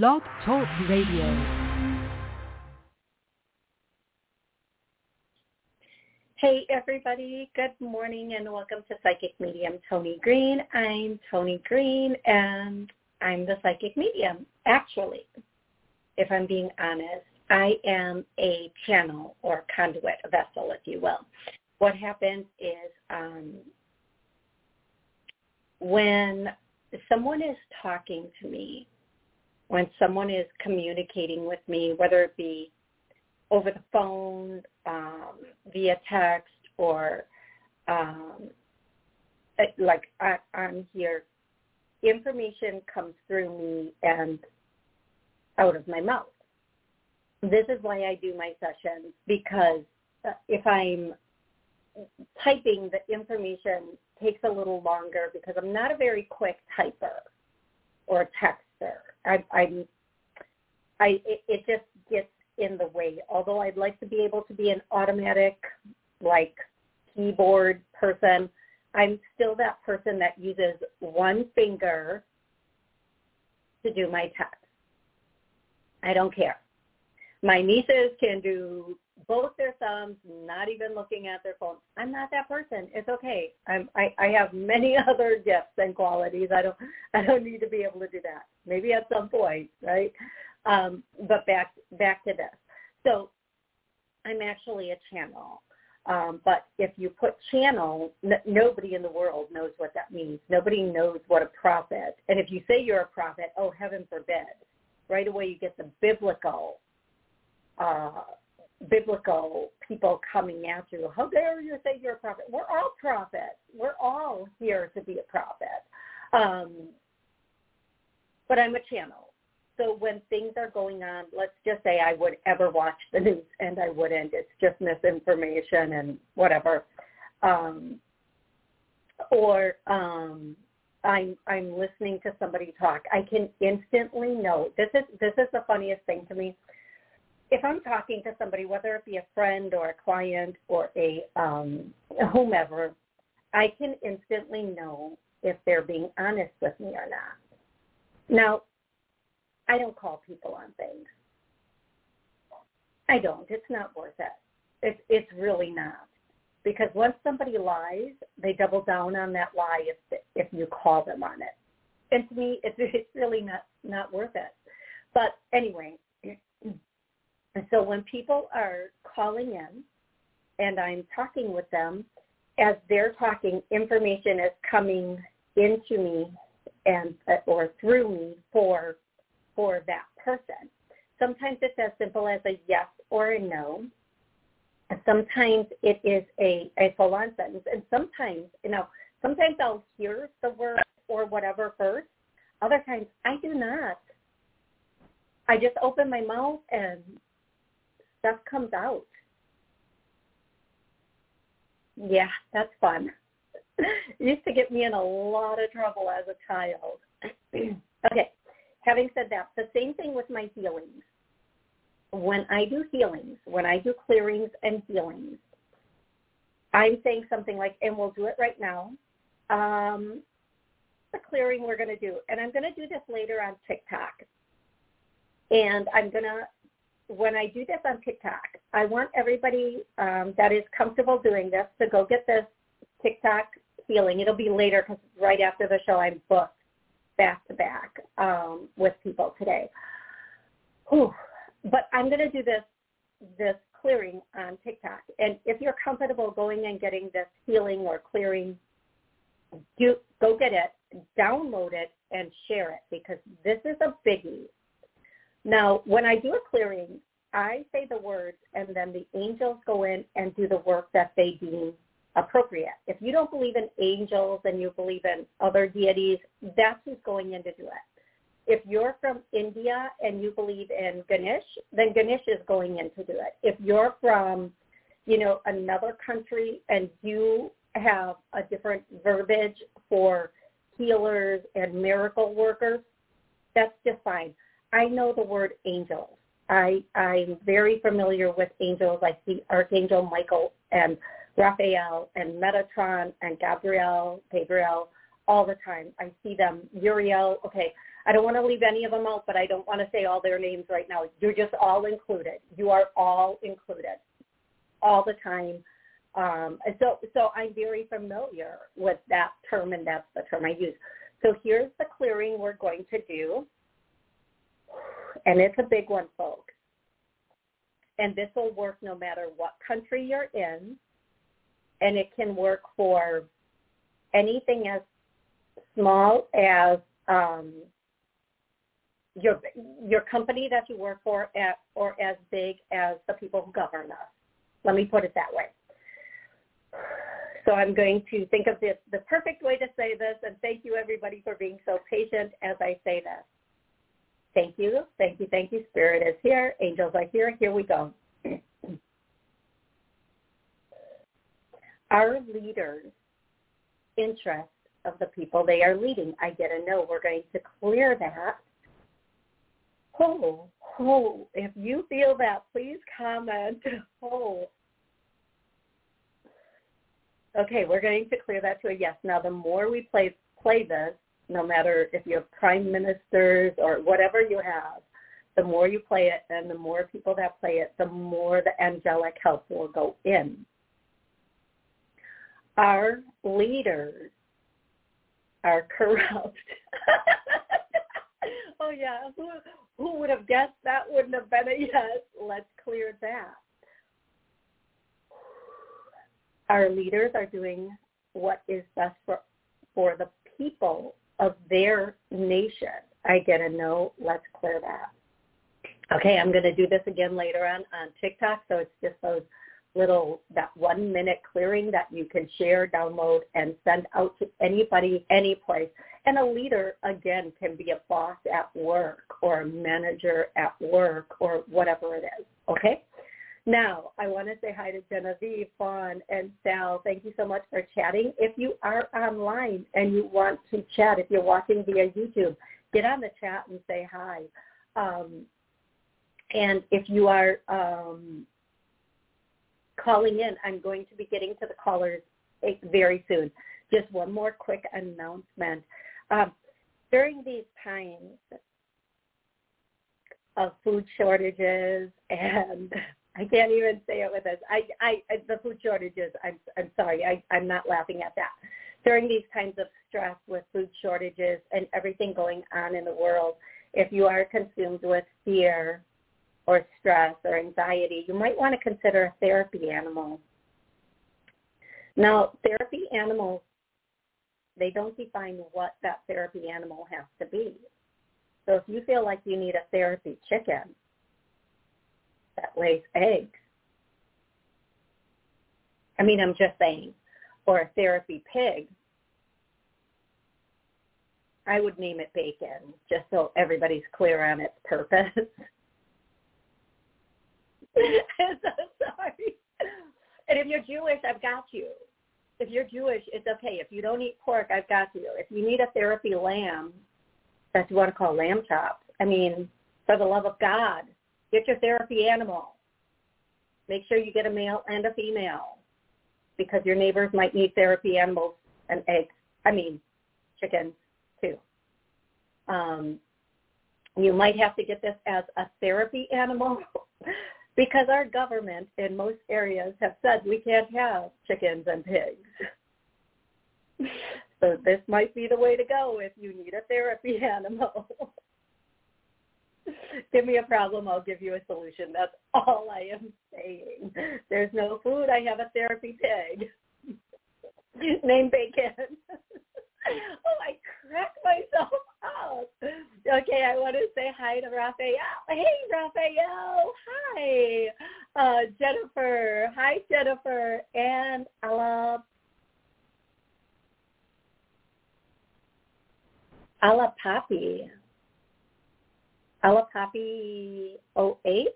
Blog Talk Radio. Hey everybody, good morning and welcome to Psychic Medium Toni Greene. I'm Toni Greene and I'm the psychic medium. Actually, if I'm being honest, I am a channel or conduit, a vessel, if you will. What happens is um, when someone is talking to me when someone is communicating with me, whether it be over the phone, um, via text, or um, like I, I'm here, information comes through me and out of my mouth. This is why I do my sessions because uh, if I'm typing, the information takes a little longer because I'm not a very quick typer or texter. I, I'm, I, it, it just gets in the way. Although I'd like to be able to be an automatic, like keyboard person, I'm still that person that uses one finger to do my text. I don't care. My nieces can do both their thumbs, not even looking at their phone. I'm not that person. It's okay. I'm, I, I have many other gifts and qualities. I don't I don't need to be able to do that. Maybe at some point, right? Um, but back back to this. So I'm actually a channel. Um, but if you put channel, n- nobody in the world knows what that means. Nobody knows what a prophet. And if you say you're a prophet, oh heaven forbid, right away you get the biblical uh, biblical people coming at you. How dare you say you're a prophet? We're all prophets. We're all here to be a prophet. Um, but I'm a channel. So when things are going on, let's just say I would ever watch the news and I wouldn't. It's just misinformation and whatever. Um, or um, I'm I'm listening to somebody talk. I can instantly know. This is this is the funniest thing to me if I'm talking to somebody, whether it be a friend or a client or a um, whomever, I can instantly know if they're being honest with me or not. Now, I don't call people on things. I don't. It's not worth it. It's it's really not. Because once somebody lies, they double down on that lie if if you call them on it. And to me, it's it's really not not worth it. But anyway, and so when people are calling in and I'm talking with them, as they're talking, information is coming into me and uh, or through me for for that person. Sometimes it's as simple as a yes or a no. Sometimes it is a, a full-on sentence. And sometimes, you know, sometimes I'll hear the word or whatever first. Other times I do not. I just open my mouth and stuff comes out. Yeah, that's fun. used to get me in a lot of trouble as a child. okay, having said that, the same thing with my healings. When I do healings, when I do clearings and healings, I'm saying something like, and we'll do it right now. Um, the clearing we're going to do, and I'm going to do this later on TikTok. And I'm going to when I do this on TikTok, I want everybody um, that is comfortable doing this to go get this TikTok healing. It'll be later because right after the show I'm booked back to back um, with people today. Whew. But I'm going to do this this clearing on TikTok. And if you're comfortable going and getting this healing or clearing, do, go get it, download it, and share it because this is a biggie. Now, when I do a clearing, I say the words and then the angels go in and do the work that they deem appropriate. If you don't believe in angels and you believe in other deities, that's who's going in to do it. If you're from India and you believe in Ganesh, then Ganesh is going in to do it. If you're from, you know, another country and you have a different verbiage for healers and miracle workers, that's just fine. I know the word angels. I, I'm very familiar with angels. I see Archangel Michael and Raphael and Metatron and Gabriel, Gabriel all the time. I see them. Uriel. Okay, I don't want to leave any of them out, but I don't want to say all their names right now. You're just all included. You are all included all the time. Um, so, so I'm very familiar with that term, and that's the term I use. So here's the clearing we're going to do, and it's a big one, folks. And this will work no matter what country you're in, and it can work for anything as small as um, your your company that you work for, at, or as big as the people who govern us. Let me put it that way. So I'm going to think of this, the perfect way to say this, and thank you everybody for being so patient as I say this. Thank you, thank you, thank you. Spirit is here. Angels are here. Here we go. Our leaders' interest of the people they are leading. I get a no. We're going to clear that. Oh, oh, if you feel that, please comment. Oh. Okay, we're going to clear that to a yes. Now, the more we play play this, no matter if you have prime ministers or whatever you have, the more you play it and the more people that play it, the more the angelic help will go in. Our leaders are corrupt. oh yeah, who who would have guessed that wouldn't have been a yes? Let's clear that. Our leaders are doing what is best for for the people of their nation. I get a no. Let's clear that. Okay, I'm going to do this again later on on TikTok. So it's just those little that one minute clearing that you can share, download, and send out to anybody, any place. And a leader, again, can be a boss at work or a manager at work or whatever it is. Okay? Now, I want to say hi to Genevieve, Fawn, and Sal. Thank you so much for chatting. If you are online and you want to chat, if you're watching via YouTube, get on the chat and say hi. Um, and if you are um, calling in. I'm going to be getting to the callers very soon. Just one more quick announcement. Um, during these times of food shortages and I can't even say it with us. I, I, the food shortages. I'm, I'm sorry. I, I'm not laughing at that. During these times of stress with food shortages and everything going on in the world, if you are consumed with fear, or stress or anxiety, you might want to consider a therapy animal. Now, therapy animals, they don't define what that therapy animal has to be. So if you feel like you need a therapy chicken that lays eggs, I mean, I'm just saying, or a therapy pig, I would name it bacon just so everybody's clear on its purpose. I'm so sorry. And if you're Jewish, I've got you. If you're Jewish, it's okay. If you don't eat pork, I've got you. If you need a therapy lamb, that you want to call lamb chops, I mean, for the love of God, get your therapy animal. Make sure you get a male and a female because your neighbors might need therapy animals and eggs. I mean, chickens too. Um, you might have to get this as a therapy animal because our government in most areas have said we can't have chickens and pigs. so this might be the way to go if you need a therapy animal. give me a problem, I'll give you a solution. That's all I am saying. There's no food, I have a therapy pig. Name bacon. oh, I cracked myself up. Okay, I want to say hi to Raphael. Hey, Raphael. Hi. Uh, Jennifer. Hi, Jennifer. And Ala. Ala Papi. Ala Papi 08.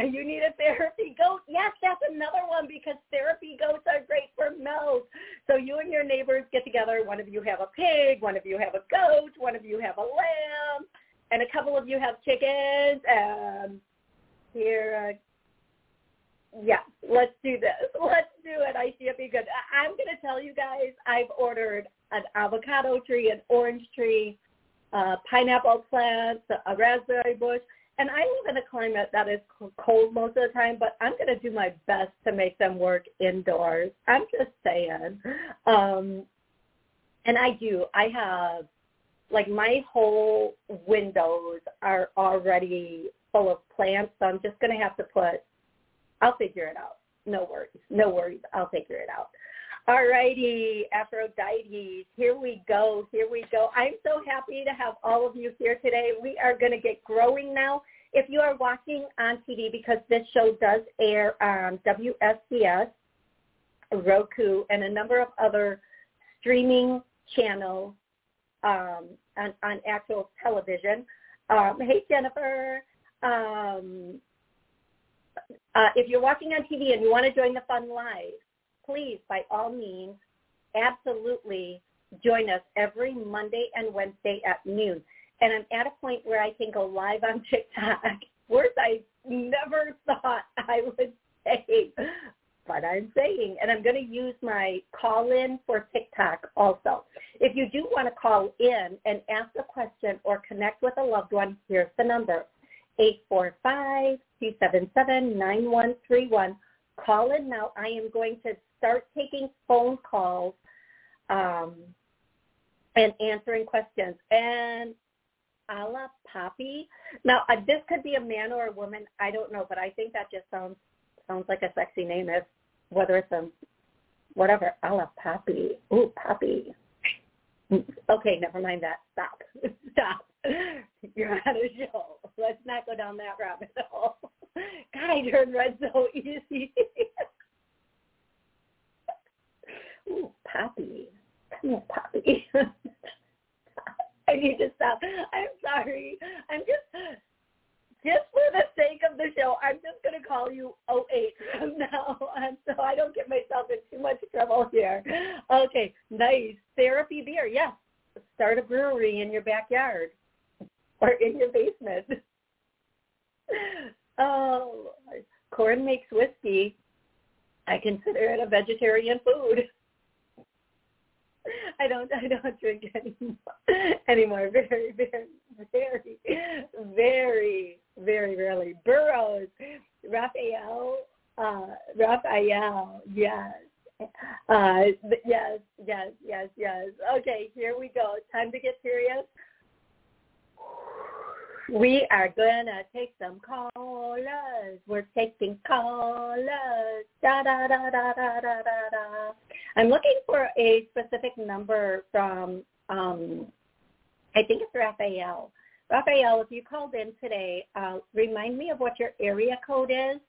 You need a therapy goat? Yes, that's another one because therapy goats are great for milk. So you and your neighbors get together. One of you have a pig, one of you have a goat, one of you have a lamb, and a couple of you have chickens. And here, uh, yeah, let's do this. Let's do it. I see it be good. I'm going to tell you guys, I've ordered an avocado tree, an orange tree, a pineapple plant, a raspberry bush, and I live in a climate that is cold most of the time, but I'm going to do my best to make them work indoors. I'm just saying. Um, and I do. I have, like, my whole windows are already full of plants, so I'm just going to have to put, I'll figure it out. No worries. No worries. I'll figure it out. All righty, Aphrodite, here we go, here we go. I'm so happy to have all of you here today. We are going to get growing now. If you are watching on TV, because this show does air on WSCS, Roku, and a number of other streaming channels um, on, on actual television. Um, hey, Jennifer. Um, uh, if you're watching on TV and you want to join the fun live, please, by all means, absolutely join us every Monday and Wednesday at noon. And I'm at a point where I can go live on TikTok, words I never thought I would say, but I'm saying, and I'm going to use my call-in for TikTok also. If you do want to call in and ask a question or connect with a loved one, here's the number, 845-277-9131. Call in now. I am going to start taking phone calls um, and answering questions. And a la Poppy. Now, uh, this could be a man or a woman. I don't know, but I think that just sounds sounds like a sexy name. If whether it's a whatever, a la Poppy. Ooh, Poppy. Okay, never mind that. Stop. Stop. You're on a show. Let's not go down that rabbit hole. God, I turned red so easy. Ooh, Poppy. Come here, Poppy. I need to stop. I'm sorry. I'm just just for the sake of the show, I'm just going to call you 08 from now on so I don't get myself in too much trouble here. Okay, nice. Therapy beer, yes. Start a brewery in your backyard or in your basement. Oh, corn makes whiskey. I consider it a vegetarian food. I don't I don't drink anymore anymore. Very, very, very, very, very rarely. Burroughs, Raphael, uh, Raphael, yes. Uh, yes, yes, yes, yes. Okay, here we go. Time to get serious. We are gonna take some callers. We're taking callers. Da da da da da da da da. I'm looking for a specific number from. Um, I think it's Raphael. Raphael, if you called in today, uh, remind me of what your area code is,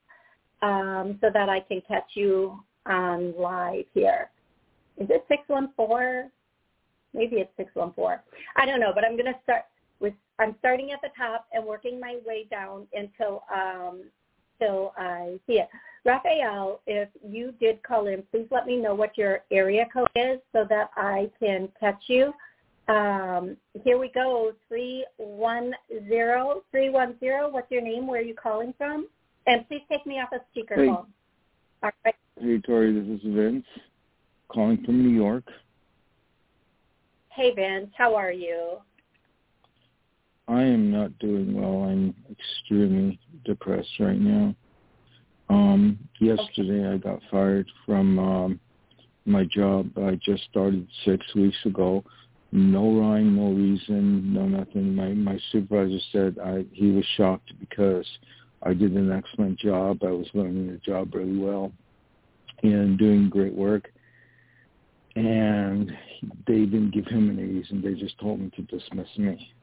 um, so that I can catch you on live here. Is it six one four? Maybe it's six one four. I don't know, but I'm gonna start with I'm starting at the top and working my way down until um, until I see it. Raphael, if you did call in, please let me know what your area code is so that I can catch you. Um, here we go, 310, 310. What's your name? Where are you calling from? And please take me off a speakerphone. Hey. All right. Hey, Tori, this is Vince calling from New York. Hey, Vince. How are you? I am not doing well. I'm extremely depressed right now. Um, yesterday I got fired from um, my job. I just started six weeks ago. No rhyme, no reason, no nothing. My my supervisor said I he was shocked because I did an excellent job. I was learning the job really well and doing great work. And they didn't give him any reason. They just told me to dismiss me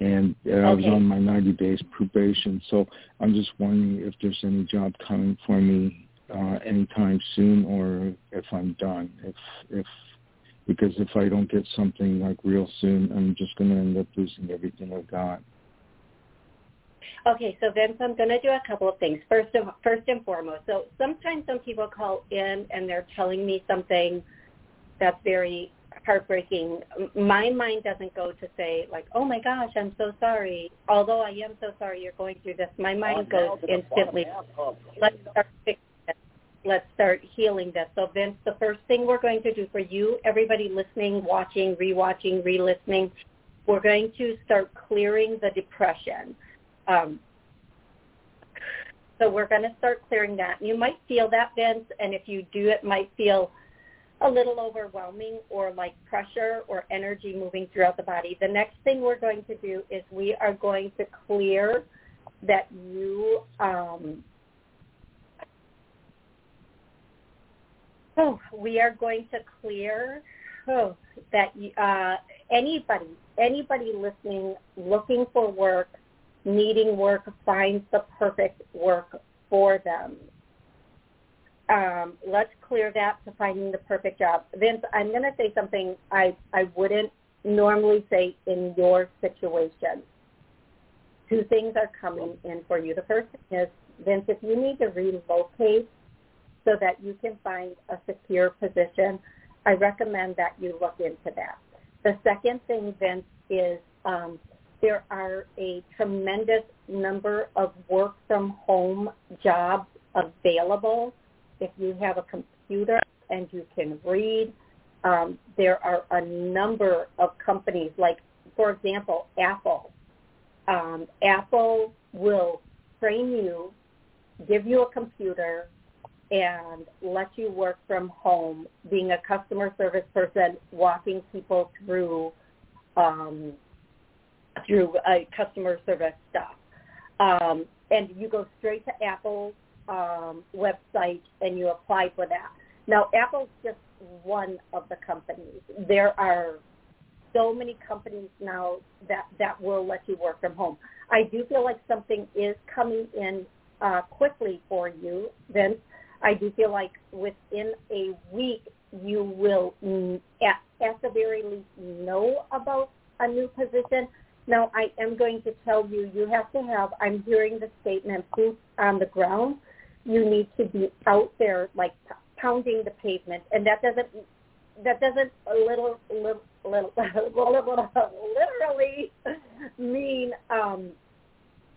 and uh, okay. I was on my 90 days probation. So I'm just wondering if there's any job coming for me uh, anytime soon, or if I'm done. If if because if I don't get something like real soon, I'm just going to end up losing everything I've got. Okay, so Vince, I'm going to do a couple of things. First, of, first and foremost, so sometimes some people call in and they're telling me something that's very heartbreaking. My mind doesn't go to say like, "Oh my gosh, I'm so sorry." Although I am so sorry you're going through this, my mind goes instantly. Let's start fixing this. Let's start healing this. So Vince, the first thing we're going to do for you, everybody listening, watching, rewatching, re-listening, we're going to start clearing the depression. Um, so we're going to start clearing that. You might feel that, Vince, and if you do, it might feel a little overwhelming or like pressure or energy moving throughout the body. The next thing we're going to do is we are going to clear that you um, oh, we are going to clear oh, that uh, anybody anybody listening looking for work needing work finds the perfect work for them um, let's clear that to finding the perfect job. Vince, I'm going to say something I, I wouldn't normally say in your situation. Two things are coming in for you. The first is, Vince, if you need to relocate so that you can find a secure position, I recommend that you look into that. The second thing, Vince, is um, there are a tremendous number of work from home jobs available if you have a computer and you can read, um, there are a number of companies like, for example, Apple. Um, Apple will train you, give you a computer, and let you work from home, being a customer service person, walking people through um, through uh, customer service stuff. Um, and you go straight to Apple's um, website and you apply for that. Now, Apple's just one of the companies. There are so many companies now that, that will let you work from home. I do feel like something is coming in uh, quickly for you, Vince. I do feel like within a week you will, at, at the very least, know about a new position. Now, I am going to tell you, you have to have, I'm hearing the statement, boots on the ground you need to be out there like pounding the pavement, and that doesn't that doesn't a little little little, little literally mean um,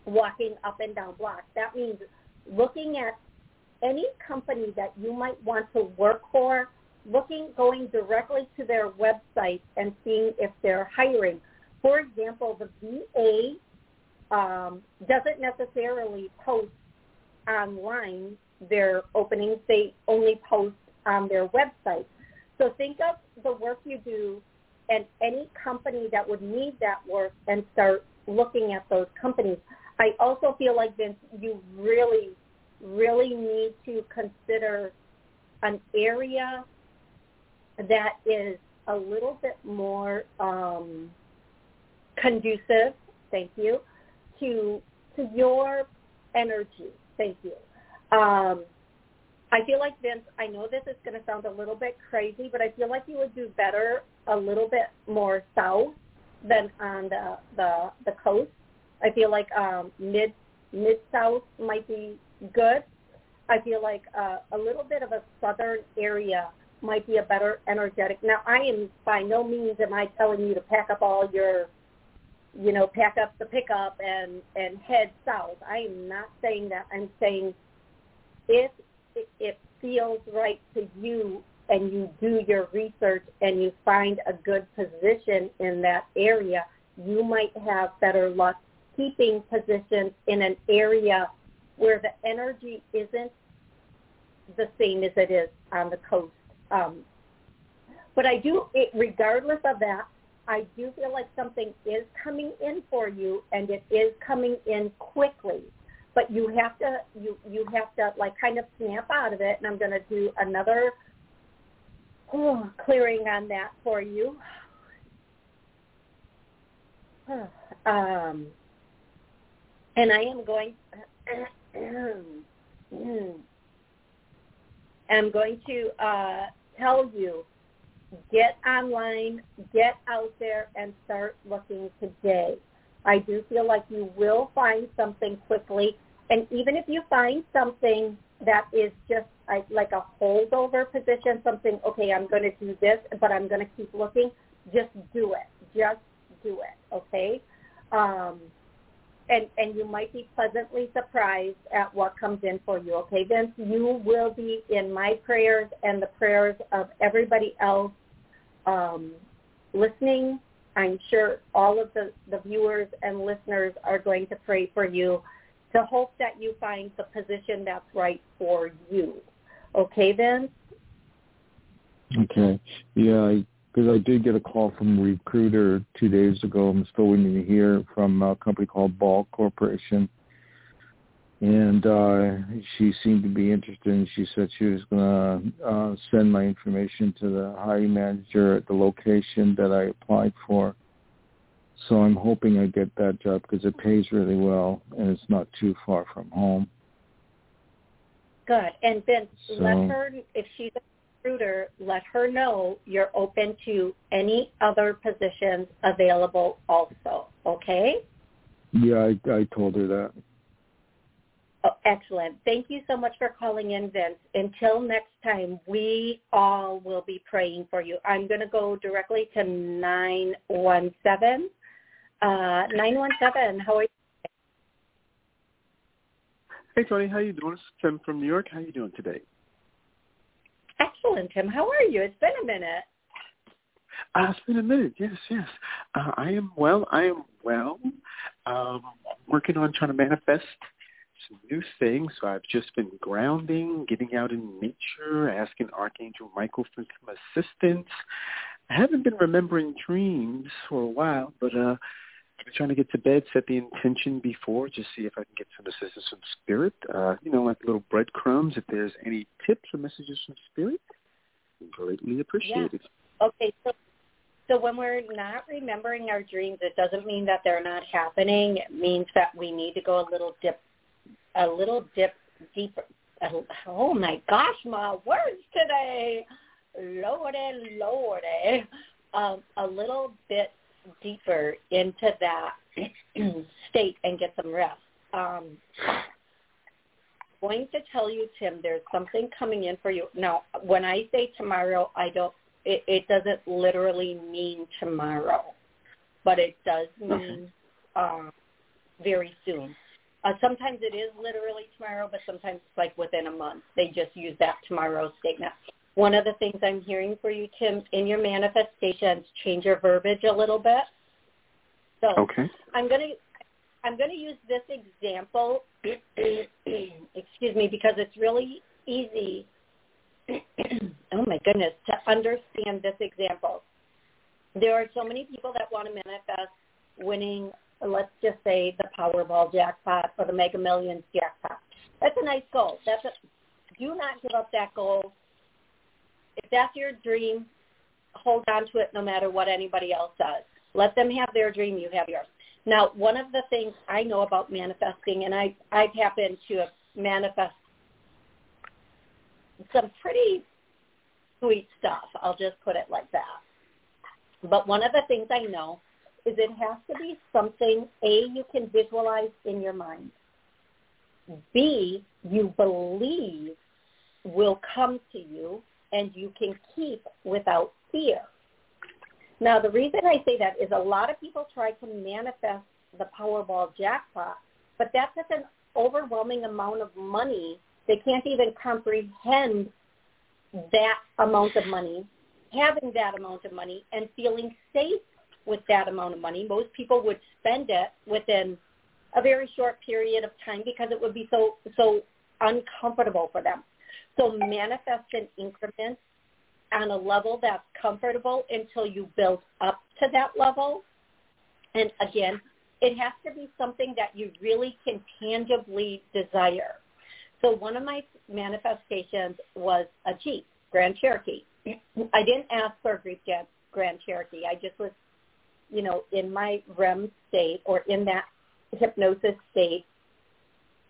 walking up and down blocks. That means looking at any company that you might want to work for, looking going directly to their website and seeing if they're hiring. For example, the VA um, doesn't necessarily post online their openings. They only post on their website. So think of the work you do and any company that would need that work and start looking at those companies. I also feel like Vince, you really, really need to consider an area that is a little bit more um, conducive, thank you, to to your energy. Thank you. Um, I feel like Vince. I know this is going to sound a little bit crazy, but I feel like you would do better a little bit more south than on the the, the coast. I feel like um, mid mid south might be good. I feel like uh, a little bit of a southern area might be a better energetic. Now, I am by no means am I telling you to pack up all your you know, pack up the pickup and and head south. I am not saying that. I'm saying if it feels right to you and you do your research and you find a good position in that area, you might have better luck keeping positions in an area where the energy isn't the same as it is on the coast. Um, but I do, it, regardless of that, I do feel like something is coming in for you, and it is coming in quickly. But you have to you you have to like kind of snap out of it, and I'm going to do another oh, clearing on that for you. Um, and I am going. I'm going to uh, tell you get online, get out there, and start looking today. I do feel like you will find something quickly. And even if you find something that is just like a holdover position, something, okay, I'm going to do this, but I'm going to keep looking, just do it. Just do it, okay? Um, and, and you might be pleasantly surprised at what comes in for you, okay, Vince? You will be in my prayers and the prayers of everybody else um, listening. I'm sure all of the, the viewers and listeners are going to pray for you to hope that you find the position that's right for you. Okay, then? Okay. Yeah, because I, I did get a call from a recruiter two days ago. I'm still waiting to hear from a company called Ball Corporation. And uh, she seemed to be interested, and she said she was going to uh, send my information to the hiring manager at the location that I applied for. So I'm hoping I get that job because it pays really well and it's not too far from home. Good. And then so, let her, if she's a recruiter, let her know you're open to any other positions available also. Okay? Yeah, I, I told her that. Oh, excellent. Thank you so much for calling in, Vince. Until next time, we all will be praying for you. I'm going to go directly to 917 uh, 917, how are you? Hey, Toni. How you doing? Tim from New York. How are you doing today? Excellent, Tim. How are you? It's been a minute. Uh, it's been a minute. Yes, yes. Uh, I am well. I am well. Um, working on trying to manifest some new things. So I've just been grounding, getting out in nature, asking Archangel Michael for some assistance. I haven't been remembering dreams for a while, but uh, I've been trying to get to bed, set the intention before, just see if I can get some assistance from spirit. Uh, you know, like little breadcrumbs. If there's any tips or messages from spirit, greatly appreciated. Yeah. Okay, so so when we're not remembering our dreams, it doesn't mean that they're not happening. It means that we need to go a little dip, a little dip deeper. Oh my gosh, my words today, lordy, lordy, um, a little bit deeper into that state and get some rest. Um, going to tell you, Tim, there's something coming in for you. Now, when I say tomorrow, I don't. It, it doesn't literally mean tomorrow, but it does mean um, very soon. Uh, sometimes it is literally tomorrow, but sometimes it's like within a month. They just use that tomorrow statement. One of the things I'm hearing for you, Tim, in your manifestations, change your verbiage a little bit. So okay. I'm to I'm going to use this example, excuse me, because it's really easy. oh my goodness, to understand this example. There are so many people that want to manifest winning, let's just say, the Powerball jackpot or the Mega Millions jackpot. That's a nice goal. That's a, do not give up that goal if that's your dream, hold on to it no matter what anybody else says. Let them have their dream, you have yours. Now, one of the things I know about manifesting, and I, I've happened to manifest some pretty sweet stuff. I'll just put it like that. But one of the things I know is it has to be something, A, you can visualize in your mind. B, you believe will come to you and you can keep without fear. Now, the reason I say that is a lot of people try to manifest the Powerball jackpot, but that's such an overwhelming amount of money. They can't even comprehend that amount of money, having that amount of money, and feeling safe with that amount of money. Most people would spend it within a very short period of time because it would be so so uncomfortable for them. So manifest in increments on a level that's comfortable until you build up to that level. And again, it has to be something that you really can tangibly desire. So one of my manifestations was a Jeep, Grand Cherokee. I didn't ask for a Jeep Grand Cherokee. I just was, you know, in my REM state or in that hypnosis state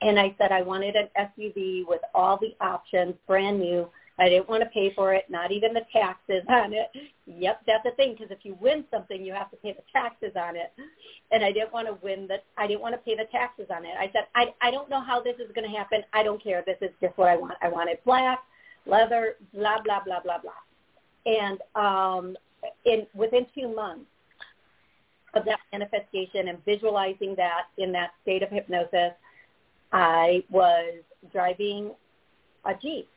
and I said I wanted an SUV with all the options, brand new, I didn't want to pay for it, not even the taxes on it. Yep, that's the thing because if you win something, you have to pay the taxes on it. And I didn't want to win the I didn't want to pay the taxes on it. I said I I don't know how this is going to happen. I don't care. This is just what I want. I want it black, leather, blah blah blah blah blah. And um in within 2 months of that manifestation and visualizing that in that state of hypnosis, I was driving a Jeep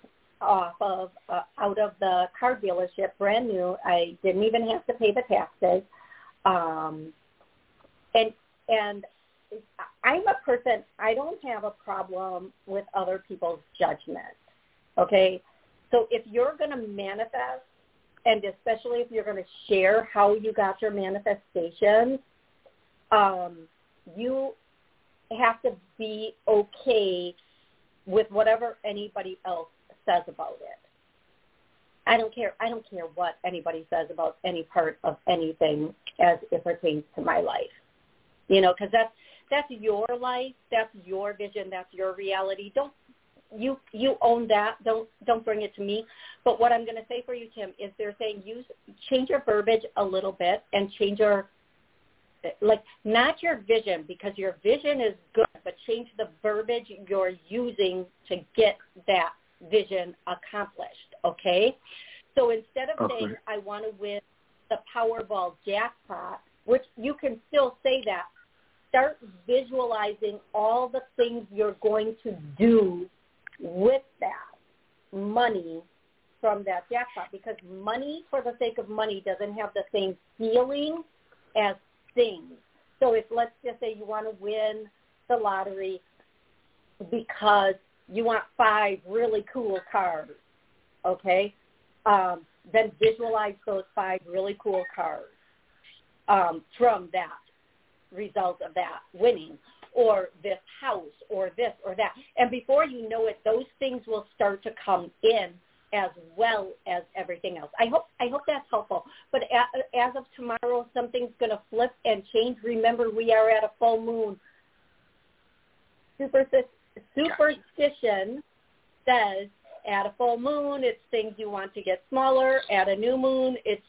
off of uh, out of the car dealership, brand new. I didn't even have to pay the taxes, um, and and I'm a person. I don't have a problem with other people's judgment. Okay, so if you're going to manifest, and especially if you're going to share how you got your manifestation, um, you have to be okay with whatever anybody else says about it. I don't care. I don't care what anybody says about any part of anything as it pertains to my life. You know, because that's that's your life, that's your vision, that's your reality. Don't you you own that. Don't don't bring it to me. But what I'm going to say for you, Tim, is they're saying use change your verbiage a little bit and change your like not your vision because your vision is good, but change the verbiage you're using to get that vision accomplished. Okay, so instead of okay. saying I want to win the Powerball jackpot, which you can still say that, start visualizing all the things you're going to do with that money from that jackpot because money for the sake of money doesn't have the same feeling as things. So if let's just say you want to win the lottery because you want five really cool cars, okay? Um, then visualize those five really cool cars um, from that result of that winning or this house or this or that. And before you know it, those things will start to come in as well as everything else. I hope I hope that's helpful. But as of tomorrow, something's going to flip and change. Remember, we are at a full moon. Superstition says at a full moon, it's things you want to get smaller. At a new moon, it's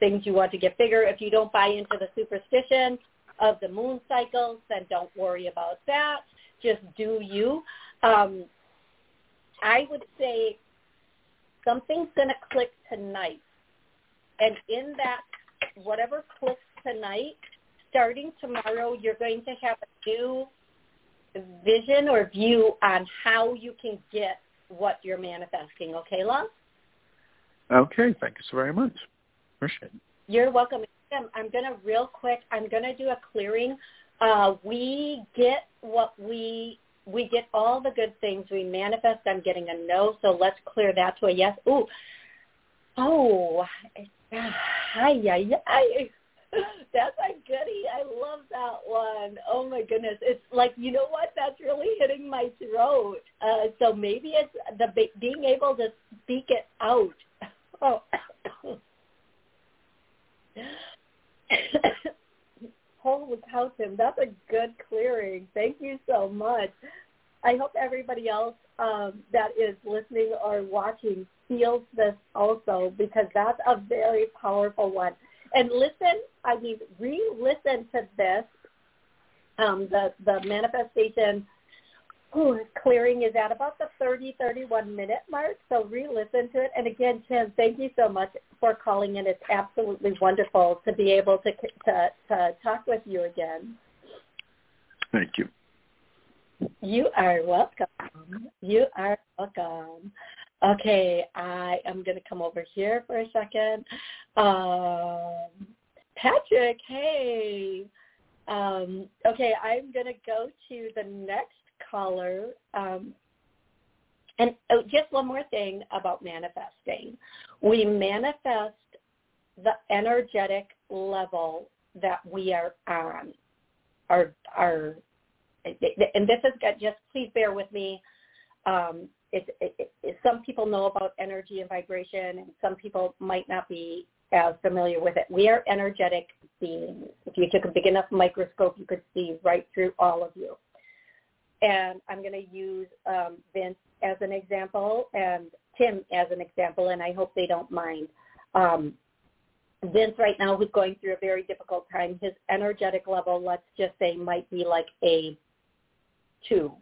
things you want to get bigger. If you don't buy into the superstition of the moon cycles, then don't worry about that. Just do you. Um, I would say something's going to click tonight. And in that, whatever clicks tonight, starting tomorrow, you're going to have a new vision or view on how you can get what you're manifesting. Okay, love? Okay, thank you so very much. Appreciate it. You're welcome. I'm going to real quick, I'm going to do a clearing. Uh, we get what we we get all the good things. We manifest. I'm getting a no, so let's clear that to a yes. Ooh, oh, hi, yeah, yeah. That's a goodie. I love that one. Oh my goodness, it's like you know what? That's really hitting my throat. Uh, so maybe it's the being able to speak it out. Oh. Holy cow, Tim, that's a good clearing. Thank you so much. I hope everybody else um, that is listening or watching feels this also because that's a very powerful one. And listen, I mean, re-listen to this, um, the, the manifestation Ooh, clearing is at about the 30, 31 minute mark. So re-listen to it. And again, Tim, thank you so much for calling in. It's absolutely wonderful to be able to, to, to talk with you again. Thank you. You are welcome. You are welcome. Okay, I am going to come over here for a second. Um, Patrick, hey. Um, okay, I'm going to go to the next caller. Um, and oh, just one more thing about manifesting. We manifest the energetic level that we are on. Our, our, and this is got just, please bear with me. Um, it, it, it, some people know about energy and vibration, and some people might not be as familiar with it. We are energetic beings. If you took a big enough microscope, you could see right through all of you. And I'm going to use um, Vince as an example. And Tim as an example, and I hope they don't mind. Um, Vince right now who's going through a very difficult time, his energetic level, let's just say, might be like a two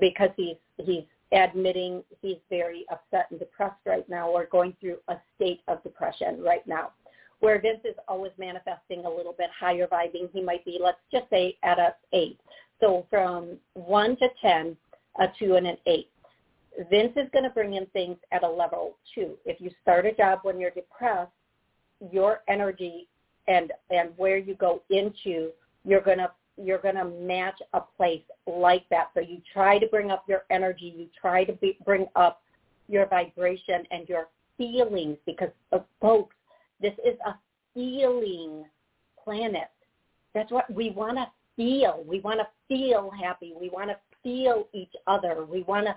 because he's he's admitting he's very upset and depressed right now or going through a state of depression right now. Where Vince is always manifesting a little bit higher vibing, he might be, let's just say, at a eight. So from one to ten, a two and an eight. Vince is going to bring in things at a level two. If you start a job when you're depressed, your energy and and where you go into, you're going to you're going to match a place like that. So you try to bring up your energy, you try to be, bring up your vibration and your feelings because uh, folks, this is a feeling planet. That's what we want to feel. We want to feel happy. We want to feel each other. We want to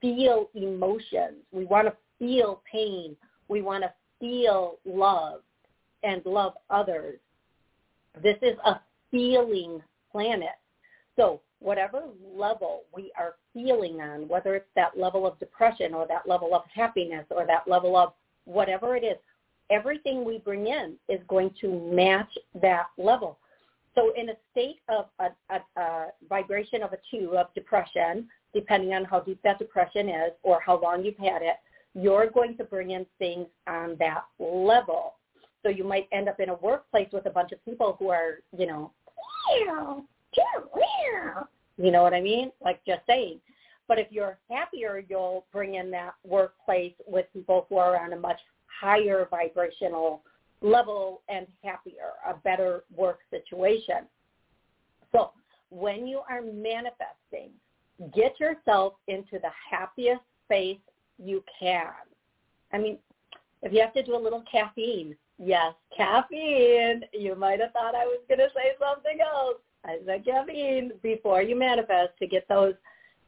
feel emotions. We want to feel pain. We want to feel love and love others. This is a feeling planet. So whatever level we are feeling on, whether it's that level of depression or that level of happiness or that level of whatever it is, everything we bring in is going to match that level. So in a state of a, a, a vibration of a two of depression, depending on how deep that depression is or how long you've had it, you're going to bring in things on that level. So you might end up in a workplace with a bunch of people who are, you know, you know what I mean? Like just saying. But if you're happier, you'll bring in that workplace with people who are on a much higher vibrational level and happier, a better work situation. So when you are manifesting, get yourself into the happiest space you can. I mean, if you have to do a little caffeine, yes, caffeine. You might have thought I was going to say something else. I said caffeine before you manifest to get those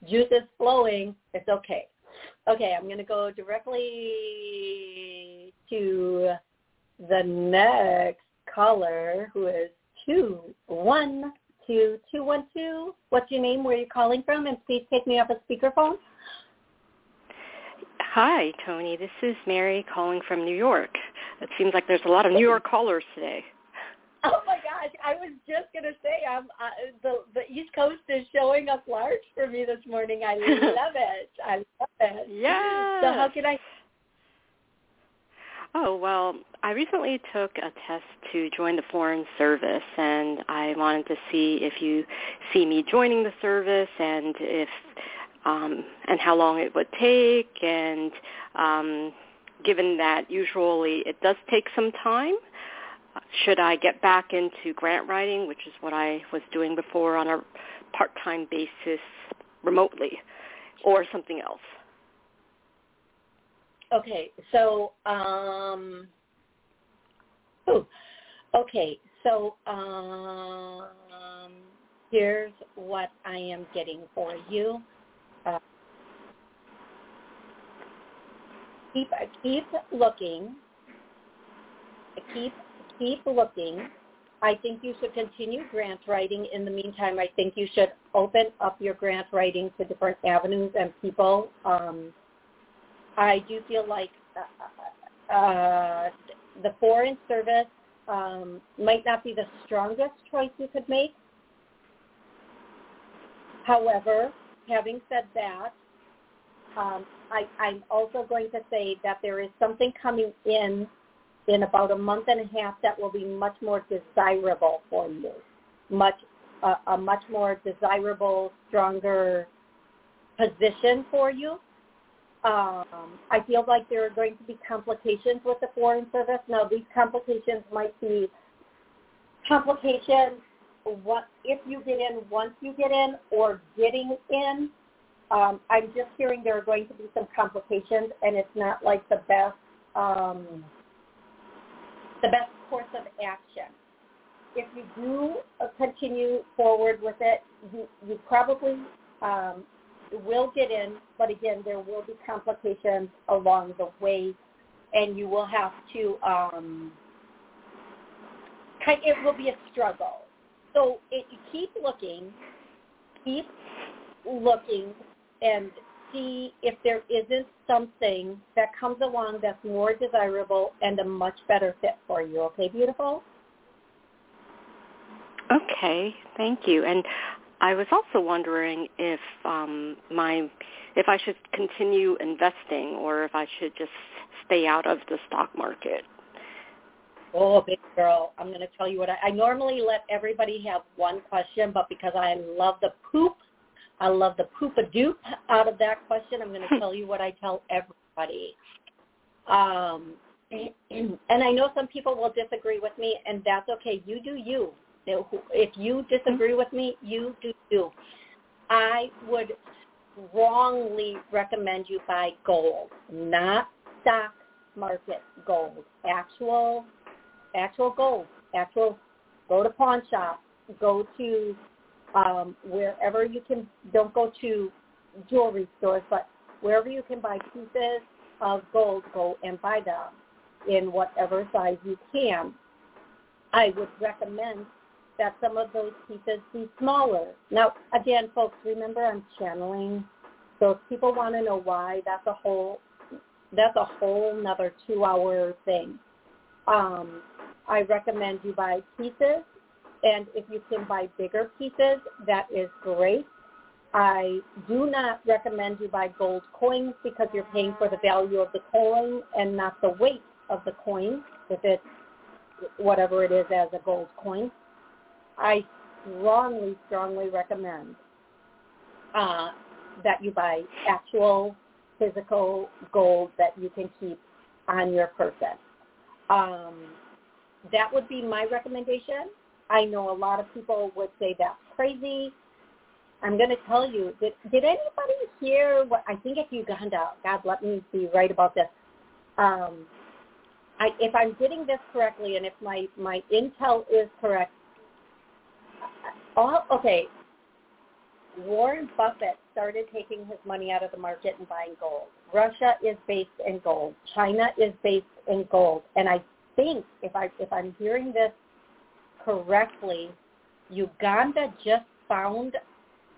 juices flowing. It's okay. Okay, I'm going to go directly to the next caller who is two one two two one two. What's your name? Where are you calling from? And please take me off a speakerphone. Hi, Toni. This is Mary calling from New York. It seems like there's a lot of New York callers today. Oh my gosh! I was just gonna say, I'm uh, the the East Coast is showing up large for me this morning. I love it. I love it. Yeah. So how can I Oh, well, I recently took a test to join the Foreign Service, and I wanted to see if you see me joining the service and if um, and how long it would take. And um, given that usually it does take some time, should I get back into grant writing, which is what I was doing before on a part-time basis remotely, or something else? Okay, so um, ooh, okay, so um, here's what I am getting for you. Uh, keep keep looking. Keep keep looking. I think you should continue grant writing. In the meantime, I think you should open up your grant writing to different avenues and people. Um, I do feel like uh, uh, the foreign service um, might not be the strongest choice you could make. However, having said that, um, I, I'm also going to say that there is something coming in in about a month and a half that will be much more desirable for you, much uh, a much more desirable, stronger position for you. Um, I feel like there are going to be complications with the Foreign Service. Now, these complications might be complications what if you get in once you get in or getting in. Um, I'm just hearing there are going to be some complications, and it's not like the best um, the best course of action. If you do uh, continue forward with it, you, you probably um, will get in, but again, there will be complications along the way, and you will have to. Um, it will be a struggle. So it, keep looking, keep looking, and see if there isn't something that comes along that's more desirable and a much better fit for you. Okay, beautiful? Okay, thank you. And I was also wondering if um, my if I should continue investing or if I should just stay out of the stock market. Oh, big girl, I'm going to tell you what I, I normally let everybody have one question, but because I love the poop, I love the poop a doop out of that question. I'm going to tell you what I tell everybody. Um, and I know some people will disagree with me, and that's okay. You do you. If you disagree with me, you do you. I would strongly recommend you buy gold, not stock market gold, actual, actual gold, actual. Go to pawn shop, go to um, wherever you can. Don't go to jewelry stores, but wherever you can buy pieces of gold, go and buy them in whatever size you can. I would recommend that some of those pieces be smaller. Now, again, folks, remember I'm channeling. So if people want to know why, that's a whole that's a whole another two hour thing. Um, I recommend you buy pieces, and if you can buy bigger pieces, that is great. I do not recommend you buy gold coins because you're paying for the value of the coin and not the weight of the coin, if it's whatever it is as a gold coin. I strongly, strongly recommend uh, that you buy actual physical gold that you can keep on your person. Um, that would be my recommendation. I know a lot of people would say that's crazy. I'm going to tell you, did, did anybody hear what, I think it's Uganda. God, let me be right about this. Um, I, if I'm getting this correctly and if my, my intel is correct, all, okay, Warren Buffett started taking his money out of the market and buying gold. Russia is based in gold. China is based in gold. And I think if I if I'm hearing this correctly, Uganda just found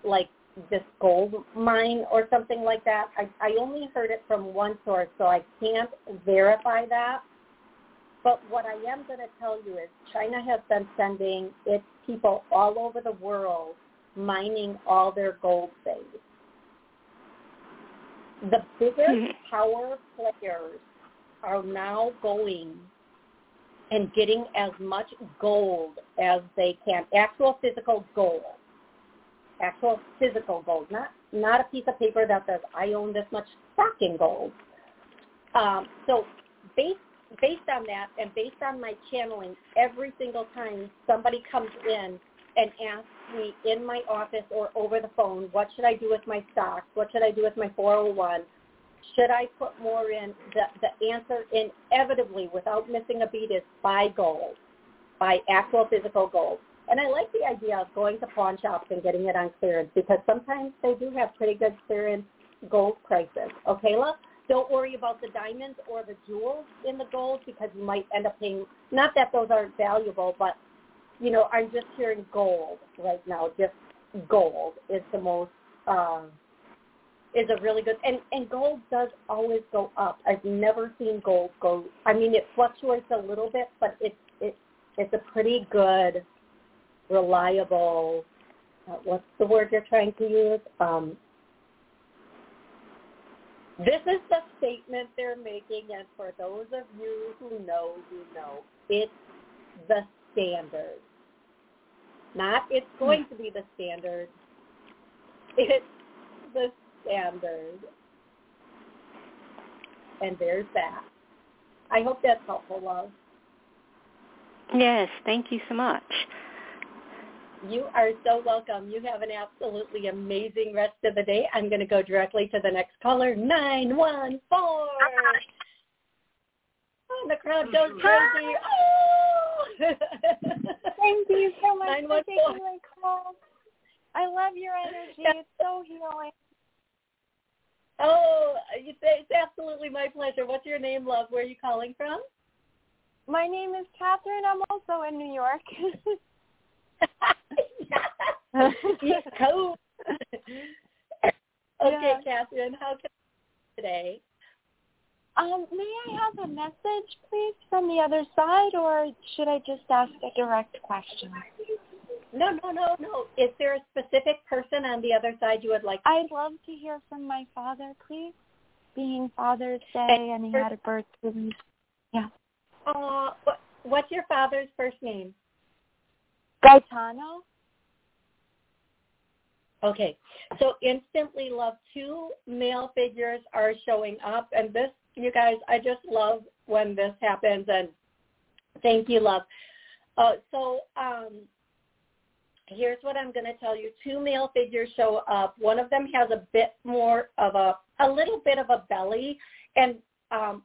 like this gold mine or something like that. I, I only heard it from one source, so I can't verify that. But what I am going to tell you is China has been sending its people all over the world mining all their gold things. The biggest mm-hmm. power players are now going and getting as much gold as they can, actual physical gold, actual physical gold, not not a piece of paper that says I own this much stock in gold. Um, so based based on that and based on my channeling, every single time somebody comes in and asks me in my office or over the phone, what should I do with my stocks? What should I do with my 401? Should I put more in? The, the answer inevitably, without missing a beat, is buy gold, buy actual physical gold. And I like the idea of going to pawn shops and getting it on clearance because sometimes they do have pretty good clearance gold prices. Okay, Kayla? Don't worry about the diamonds or the jewels in the gold because you might end up paying, not that those aren't valuable, but you know, I'm just hearing gold right now. Just gold is the most uh, is a really good and and gold does always go up. I've never seen gold go. I mean, it fluctuates a little bit, but it's it it's a pretty good, reliable. Uh, what's the word you're trying to use? Um, this is the statement they're making, and for those of you who know, you know, it's the standard. Not it's going to be the standard. It's the standard. And there's that. I hope that's helpful, love. Yes, thank you so much. You are so welcome. You have an absolutely amazing rest of the day. I'm going to go directly to the next caller, 914. Oh, the crowd goes mm-hmm. crazy. Oh! Thank you so much for taking my call. I love your energy. It's so healing. Oh, it's absolutely my pleasure. What's your name, love? Where are you calling from? My name is Catherine. I'm also in New York. East Coast. okay, Okay, Catherine, how can I today? Um, may I have a message, please, from the other side, or should I just ask a direct question? No, no, no, no. Is there a specific person on the other side you would like? To- I'd love to hear from my father, please. Being Father's Day, and he had a birthday. Yeah. Uh, what's your father's first name? Gaetano. Okay, so instantly love two male figures are showing up, and this, you guys, I just love when this happens, and thank you, love. Uh, so um, here's what I'm going to tell you. Two male figures show up. One of them has a bit more of a, a little bit of a belly, and um,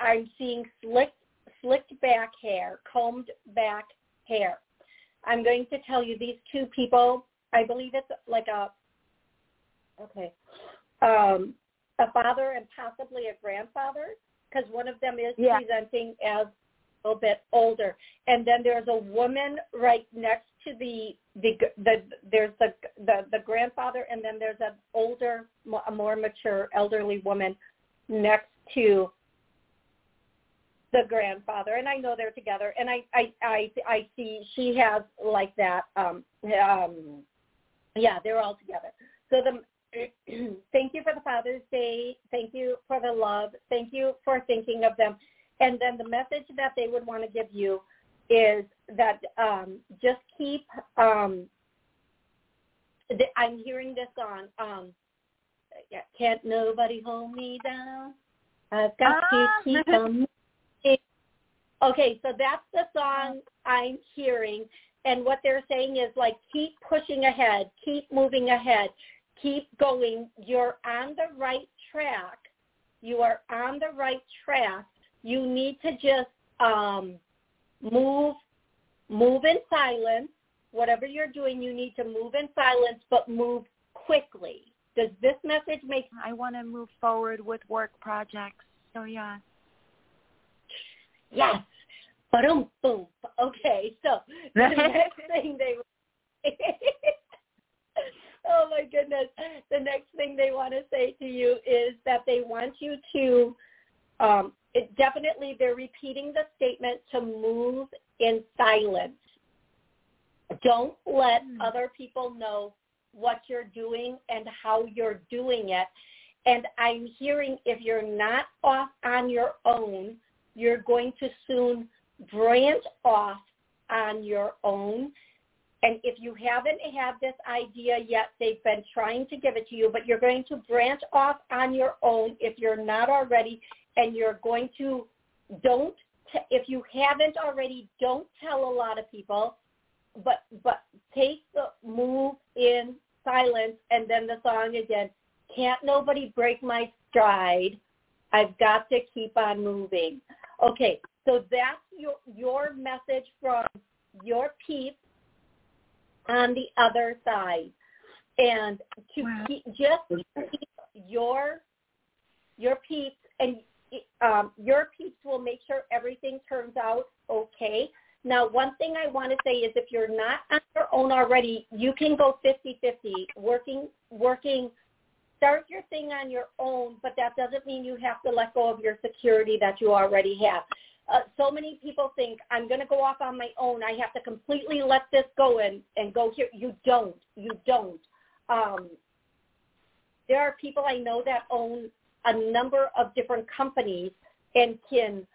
I'm seeing slicked, slicked back hair, combed back hair. I'm going to tell you these two people I believe it's like a okay, um, a father and possibly a grandfather because one of them is yeah. presenting as a little bit older, and then there's a woman right next to the the the there's the the, the grandfather, and then there's an older, a more mature elderly woman next to the grandfather and I know they're together and I I I I see she has like that um um yeah, they're all together. So the thank you for the Father's Day. Thank you for the love. Thank you for thinking of them. And then the message that they would want to give you is that um, just keep. Um, I'm hearing this on. Um, can't nobody hold me down. I've got to ah. keep on. Okay, so that's the song I'm hearing, and what they're saying is like keep pushing ahead, keep moving ahead, keep going. You're on the right track. You are on the right track. You need to just um, move move in silence. Whatever you're doing, you need to move in silence, but move quickly. Does this message make? I want to move forward with work projects. So yeah. Yes, boom, boom. Okay, so the next thing they oh my goodness, the next thing they want to say to you is that they want you to um, it definitely they're repeating the statement to move in silence. Don't let mm. other people know what you're doing and how you're doing it. And I'm hearing if you're not off on your own, you're going to soon branch off on your own. And if you haven't had this idea yet, they've been trying to give it to you, but you're going to branch off on your own if you're not already, and you're going to don't if you haven't already, don't tell a lot of people, but but take the move in silence, and then the song again. Can't nobody break my stride. I've got to keep on moving. Okay, so that's your your message from your peeps on the other side, and to wow. keep, just keep your your peeps and um, your peeps will make sure everything turns out okay. Now, one thing I want to say is if you're not on your own already, you can go 50-50, working, working, start your thing on your own, but that doesn't mean you have to let go of your security that you already have uh, so many people think I'm going to go off on my own. I have to completely let this go and, and go here. You don't. You don't. Um, there are people I know that own a number of different companies and can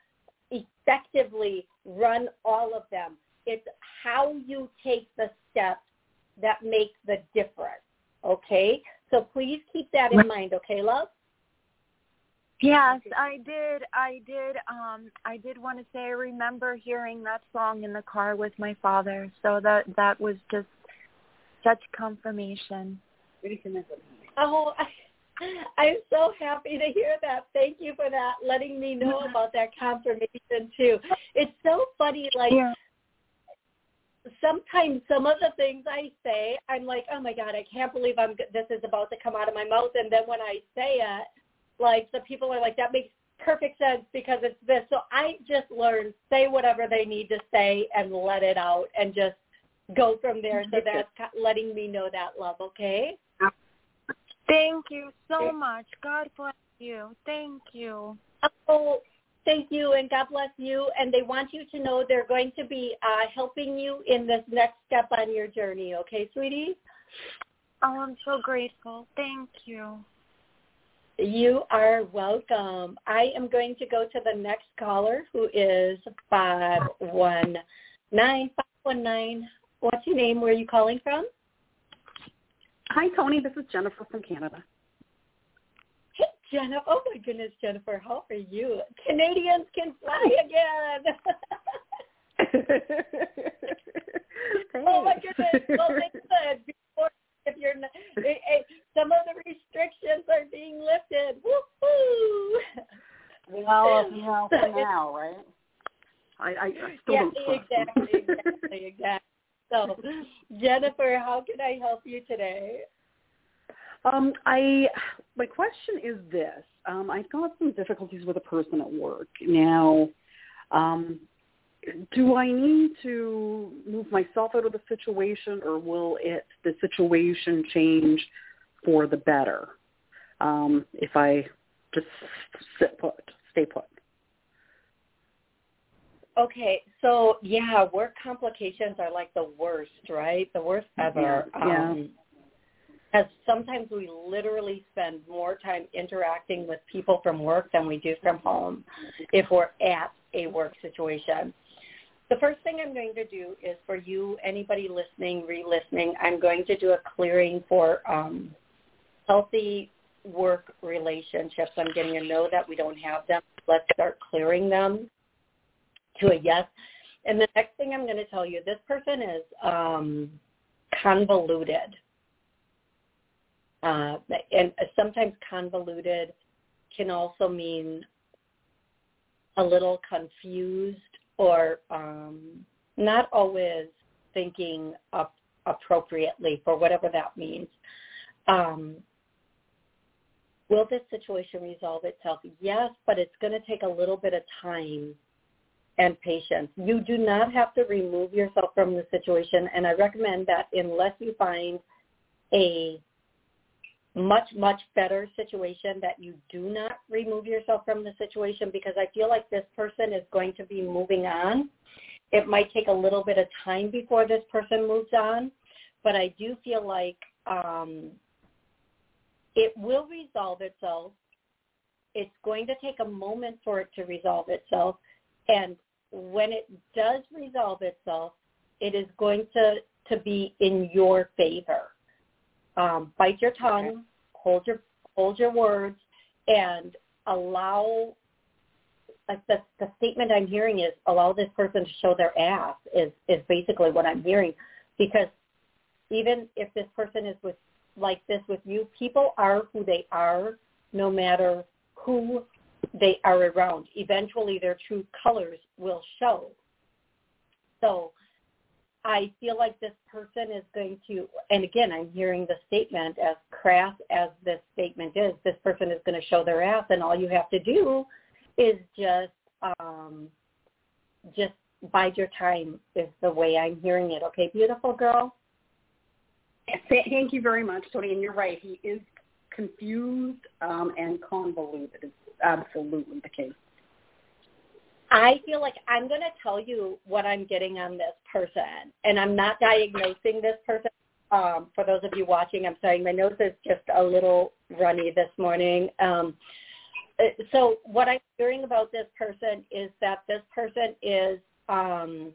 effectively run all of them. It's how you take the steps that make the difference. Okay? So please keep that in mind, okay, love? Yes, I did. I did. Um, I did want to say I remember hearing that song in the car with my father. So that that was just such confirmation. Oh, I, I'm so happy to hear that. Thank you for that, letting me know about that confirmation too. It's so funny, like. Yeah. Sometimes some of the things I say, I'm like, oh my god, I can't believe I'm. This is about to come out of my mouth, and then when I say it, like the people are like that makes perfect sense because it's this. So I just learned say whatever they need to say and let it out and just go from there. So that's letting me know that love. Okay. Thank you so much. God bless you. Thank you. Oh, thank you, and God bless you. And they want you to know they're going to be uh, helping you in this next step on your journey. Okay, sweetie? Oh, I'm so grateful. Thank you. You are welcome. I am going to go to the next caller who is 519 519. What's your name? Where are you calling from? Hi, Toni. This is Jennifer from Canada. Hey, Jennifer. Oh, my goodness, Jennifer. How are you? Canadians can fly again. oh, my goodness. Well, they said before if you're not, it, it, some of the restrictions are being lifted. Woo-hoo! Well, you know, now, right? I, I, I still yeah, don't trust exactly, exactly, exactly. So, Jennifer, how can I help you today? Um, I my question is this: um, I've got some difficulties with a person at work now. Um, do I need to move myself out of the situation, or will it the situation change for the better um, if I just sit put, stay put? Okay, so yeah, work complications are like the worst, right? The worst ever. Yeah. Um, as sometimes we literally spend more time interacting with people from work than we do from home if we're at a work situation. The first thing I'm going to do is for you, anybody listening, re-listening, I'm going to do a clearing for um, healthy work relationships. I'm getting a no that we don't have them. Let's start clearing them to a yes. And the next thing I'm going to tell you, this person is um, convoluted. Uh, and sometimes convoluted can also mean a little confused or um, not always thinking up appropriately for whatever that means. Um, will this situation resolve itself? Yes, but it's going to take a little bit of time and patience. You do not have to remove yourself from the situation, and I recommend that unless you find a much, much better situation that you do not remove yourself from the situation because I feel like this person is going to be moving on. It might take a little bit of time before this person moves on, but I do feel like um, it will resolve itself. It's going to take a moment for it to resolve itself. And when it does resolve itself, it is going to, to be in your favor um, bite your tongue, okay. hold your hold your words, and allow. Like the the statement I'm hearing is allow this person to show their ass is is basically what I'm hearing, because even if this person is with like this with you, people are who they are, no matter who they are around. Eventually, their true colors will show. So I feel like this person is going to, and again, I'm hearing the statement as crass as this statement is, this person is going to show their ass, and all you have to do is just, um, just bide your time is the way I'm hearing it. Okay, beautiful girl. Thank you very much, Toni. And you're right. He is confused um, and convoluted. It's absolutely the case. I feel like I'm going to tell you what I'm getting on this person, and I'm not diagnosing this person. Um, for those of you watching, I'm sorry, my nose is just a little runny this morning. Um, uh, so what I'm hearing about this person is that this person is, um,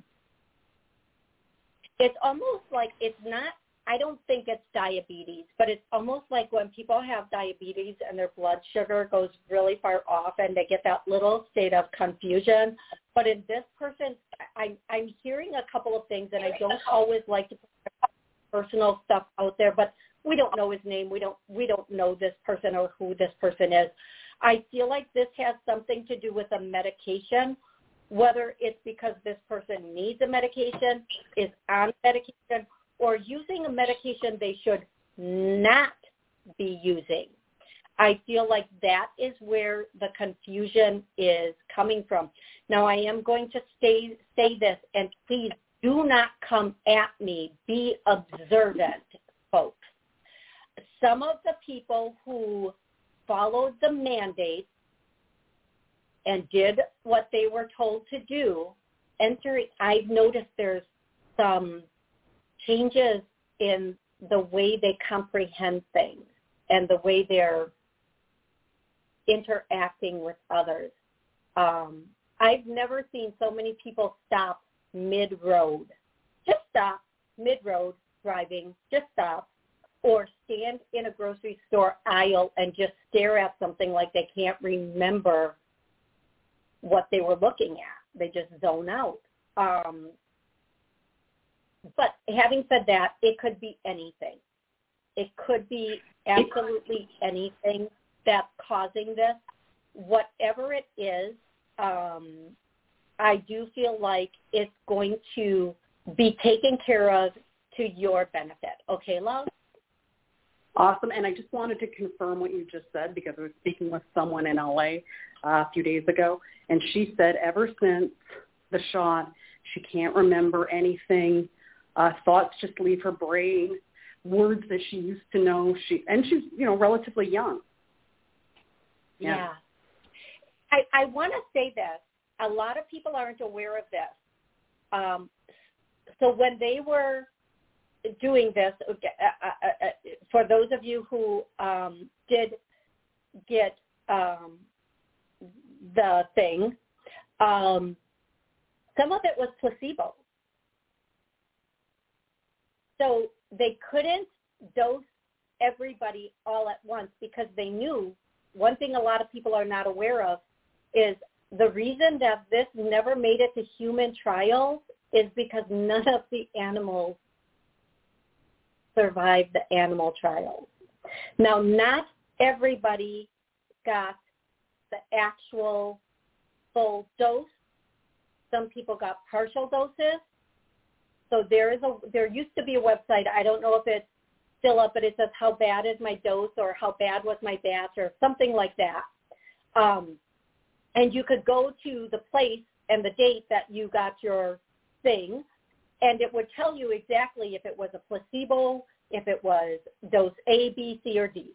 it's almost like it's not I don't think it's diabetes, but it's almost like when people have diabetes and their blood sugar goes really far off and they get that little state of confusion. But in this person, I, I'm hearing a couple of things, and I don't always like to put personal stuff out there, but we don't know his name. We don't we don't know this person or who this person is. I feel like this has something to do with a medication, whether it's because this person needs a medication, is on medication, or using a medication they should not be using. I feel like that is where the confusion is coming from. Now I am going to say, say this and please do not come at me. Be observant, folks. some of the people who followed the mandate and did what they were told to do, entering, I've noticed there's some changes in the way they comprehend things and the way they're interacting with others. Um, I've never seen so many people stop mid-road. Just stop mid-road driving, just stop, or stand in a grocery store aisle and just stare at something like they can't remember what they were looking at. They just zone out. Um, but having said that, it could be anything. It could be absolutely anything that's causing this. Whatever it is, um, I do feel like it's going to be taken care of to your benefit. Okay, love? Awesome. And I just wanted to confirm what you just said because I was speaking with someone in LA uh, a few days ago, and she said ever since the shot, she can't remember anything. Uh, thoughts just leave her brain. Words that she used to know. She and she's you know relatively young. Yeah. yeah. I I want to say this. A lot of people aren't aware of this. Um, so when they were doing this, uh, uh, uh, for those of you who um, did get um, the thing, um, some of it was placebo. So they couldn't dose everybody all at once because they knew one thing a lot of people are not aware of is the reason that this never made it to human trials is because none of the animals survived the animal trials. Now, not everybody got the actual full dose. Some people got partial doses. So there is a there used to be a website. I don't know if it's still up, but it says how bad is my dose or how bad was my batch or something like that. Um, and you could go to the place and the date that you got your thing, and it would tell you exactly if it was a placebo, if it was dose A, B, C, or D.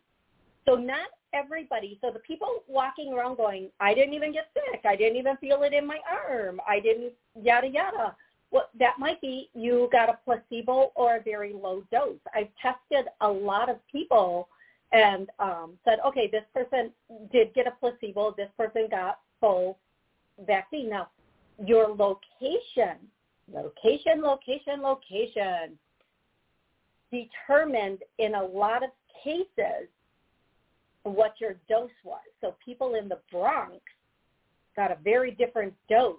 So not everybody. So the people walking around going, I didn't even get sick. I didn't even feel it in my arm. I didn't, yada, yada. Well, that might be you got a placebo or a very low dose. I've tested a lot of people and um, said, okay, this person did get a placebo. This person got full vaccine. Now, your location, location, location, location determined in a lot of cases what your dose was. So people in the Bronx got a very different dose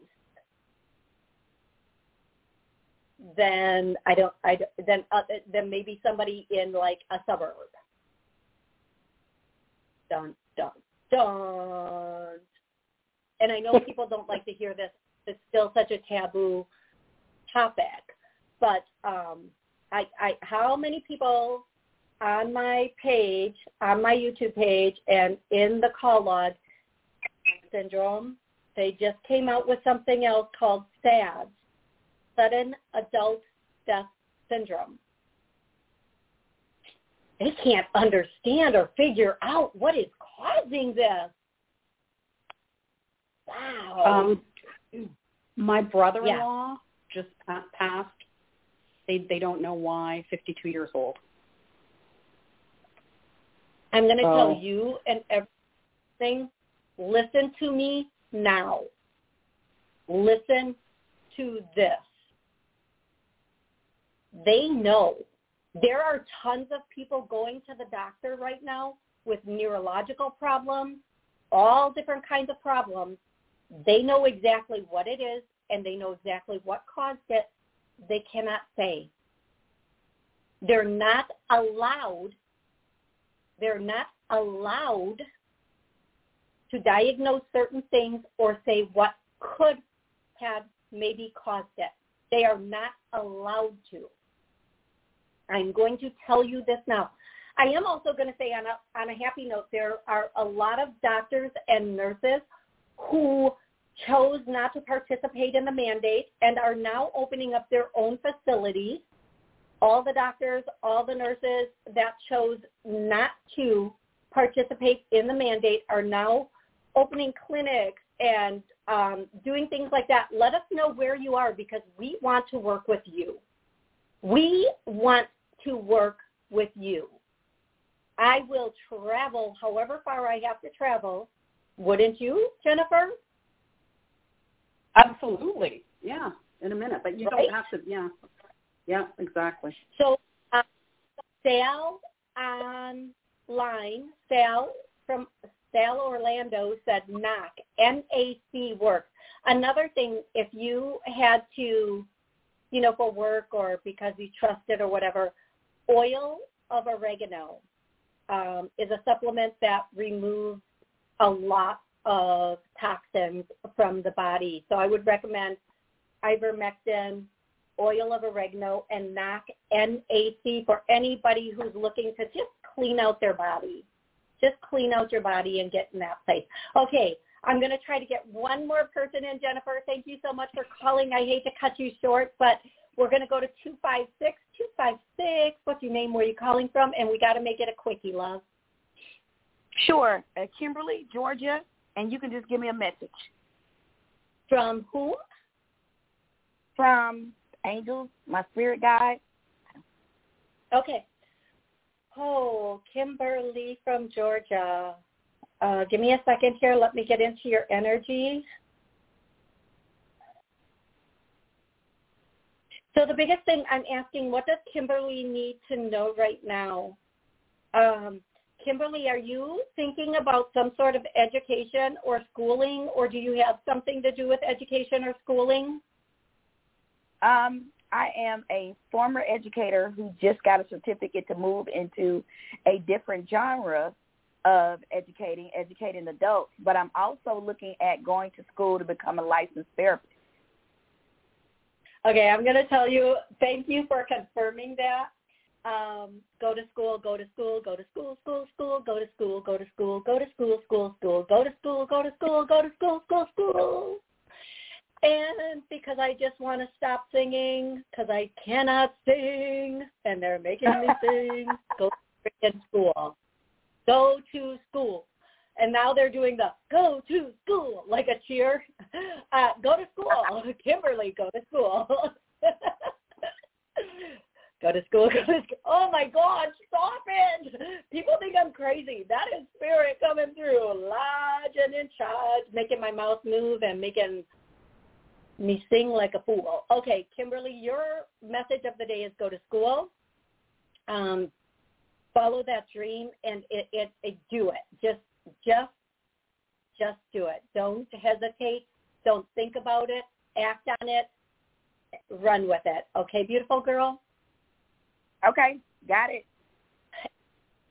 than I don't I than uh, than maybe somebody in like a suburb. Dun dun dun. And I know people don't like to hear this. It's still such a taboo topic, but um, I, I how many people on my page, on my YouTube page, and in the call log syndrome, they just came out with something else called SADS, sudden adult death syndrome. They can't understand or figure out what is causing this. Wow. Um, my brother-in-law yeah. just passed they they don't know why. 52 years old. I'm going to so, tell you and everything. Listen to me now. Listen to this. They know. There are tons of people going to the doctor right now with neurological problems, all different kinds of problems. They know exactly what it is and they know exactly what caused it they cannot say. They're not allowed, they're not allowed to diagnose certain things or say what could have maybe caused it. They are not allowed to. I'm going to tell you this now. I am also going to say on a, on a happy note, there are a lot of doctors and nurses who chose not to participate in the mandate and are now opening up their own facilities all the doctors, all the nurses that chose not to participate in the mandate are now opening clinics and um, doing things like that. Let us know where you are because we want to work with you. We want to work with you. I will travel however far I have to travel. Wouldn't you, Jennifer? Absolutely. Yeah, in a minute. But you right? don't have to, yeah. Yeah, exactly. So uh, Sal online, Sal from Sal Orlando said NAC, N-A-C works. Another thing, if you had to, you know, for work or because you trusted or whatever, oil of oregano um, is a supplement that removes a lot of toxins from the body. So I would recommend ivermectin, oil of oregano, and NAC, N-A-C for anybody who's looking to just clean out their body. Just clean out your body and get in that place. Okay, I'm going to try to get one more person in, Jennifer. Thank you so much for calling. I hate to cut you short, but we're going to go to 256. 256, what's your name? Where are you calling from? And we got to make it a quickie, love. Sure. Uh, Kimberly, Georgia, and you can just give me a message. From who? From Angels, my spirit guide. Okay. Oh, Kimberly from Georgia. Uh, give me a second here. Let me get into your energy. So the biggest thing I'm asking, what does Kimberly need to know right now? Um, Kimberly, are you thinking about some sort of education or schooling, or do you have something to do with education or schooling? Um, I am a former educator who just got a certificate to move into a different genre of educating, educating adults, but I'm also looking at going to school to become a licensed therapist. Okay, I'm going to tell you, thank you for confirming that. Um, go to school, go to school, go to school, school, school, go to school, go to school, go to school, school, school, go to school, go to school, go to school, school, school. And because I just want to stop singing because I cannot sing and they're making me sing, go to school. Go to school. And now they're doing the go to school like a cheer. Uh, go to school. Kimberly, go to school. go to school, go to school. Oh my God, stop it. People think I'm crazy. That is spirit coming through, large and in charge, making my mouth move and making me sing like a fool. Okay, Kimberly, your message of the day is go to school. Um, follow that dream and it, it, it do it. Just just just do it. Don't hesitate. Don't think about it. Act on it. Run with it. Okay, beautiful girl? Okay, got it.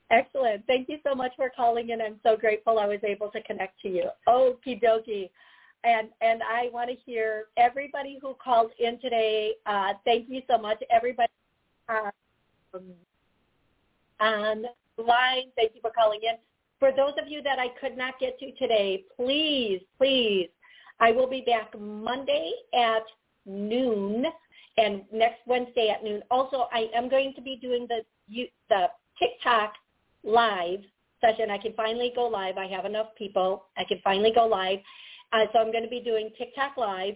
Excellent. Thank you so much for calling in. I'm so grateful I was able to connect to you. Okie dokie. And and I want to hear everybody who called in today. Uh, thank you so much, everybody uh, on line. Thank you for calling in. For those of you that I could not get to today, please, please, I will be back Monday at noon and next Wednesday at noon. Also, I am going to be doing the the TikTok live session. I can finally go live. I have enough people. I can finally go live. Uh, so I'm going to be doing TikTok live,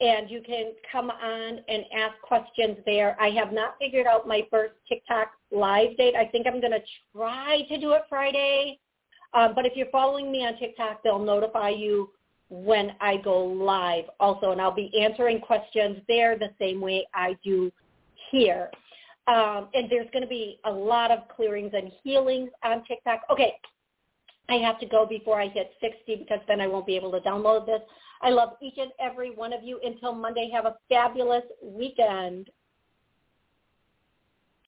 and you can come on and ask questions there. I have not figured out my first TikTok live date. I think I'm going to try to do it Friday. Um, but if you're following me on TikTok, they'll notify you when I go live also, and I'll be answering questions there the same way I do here. Um, and there's going to be a lot of clearings and healings on TikTok. Okay, I have to go before I hit 60 because then I won't be able to download this. I love each and every one of you. Until Monday, have a fabulous weekend.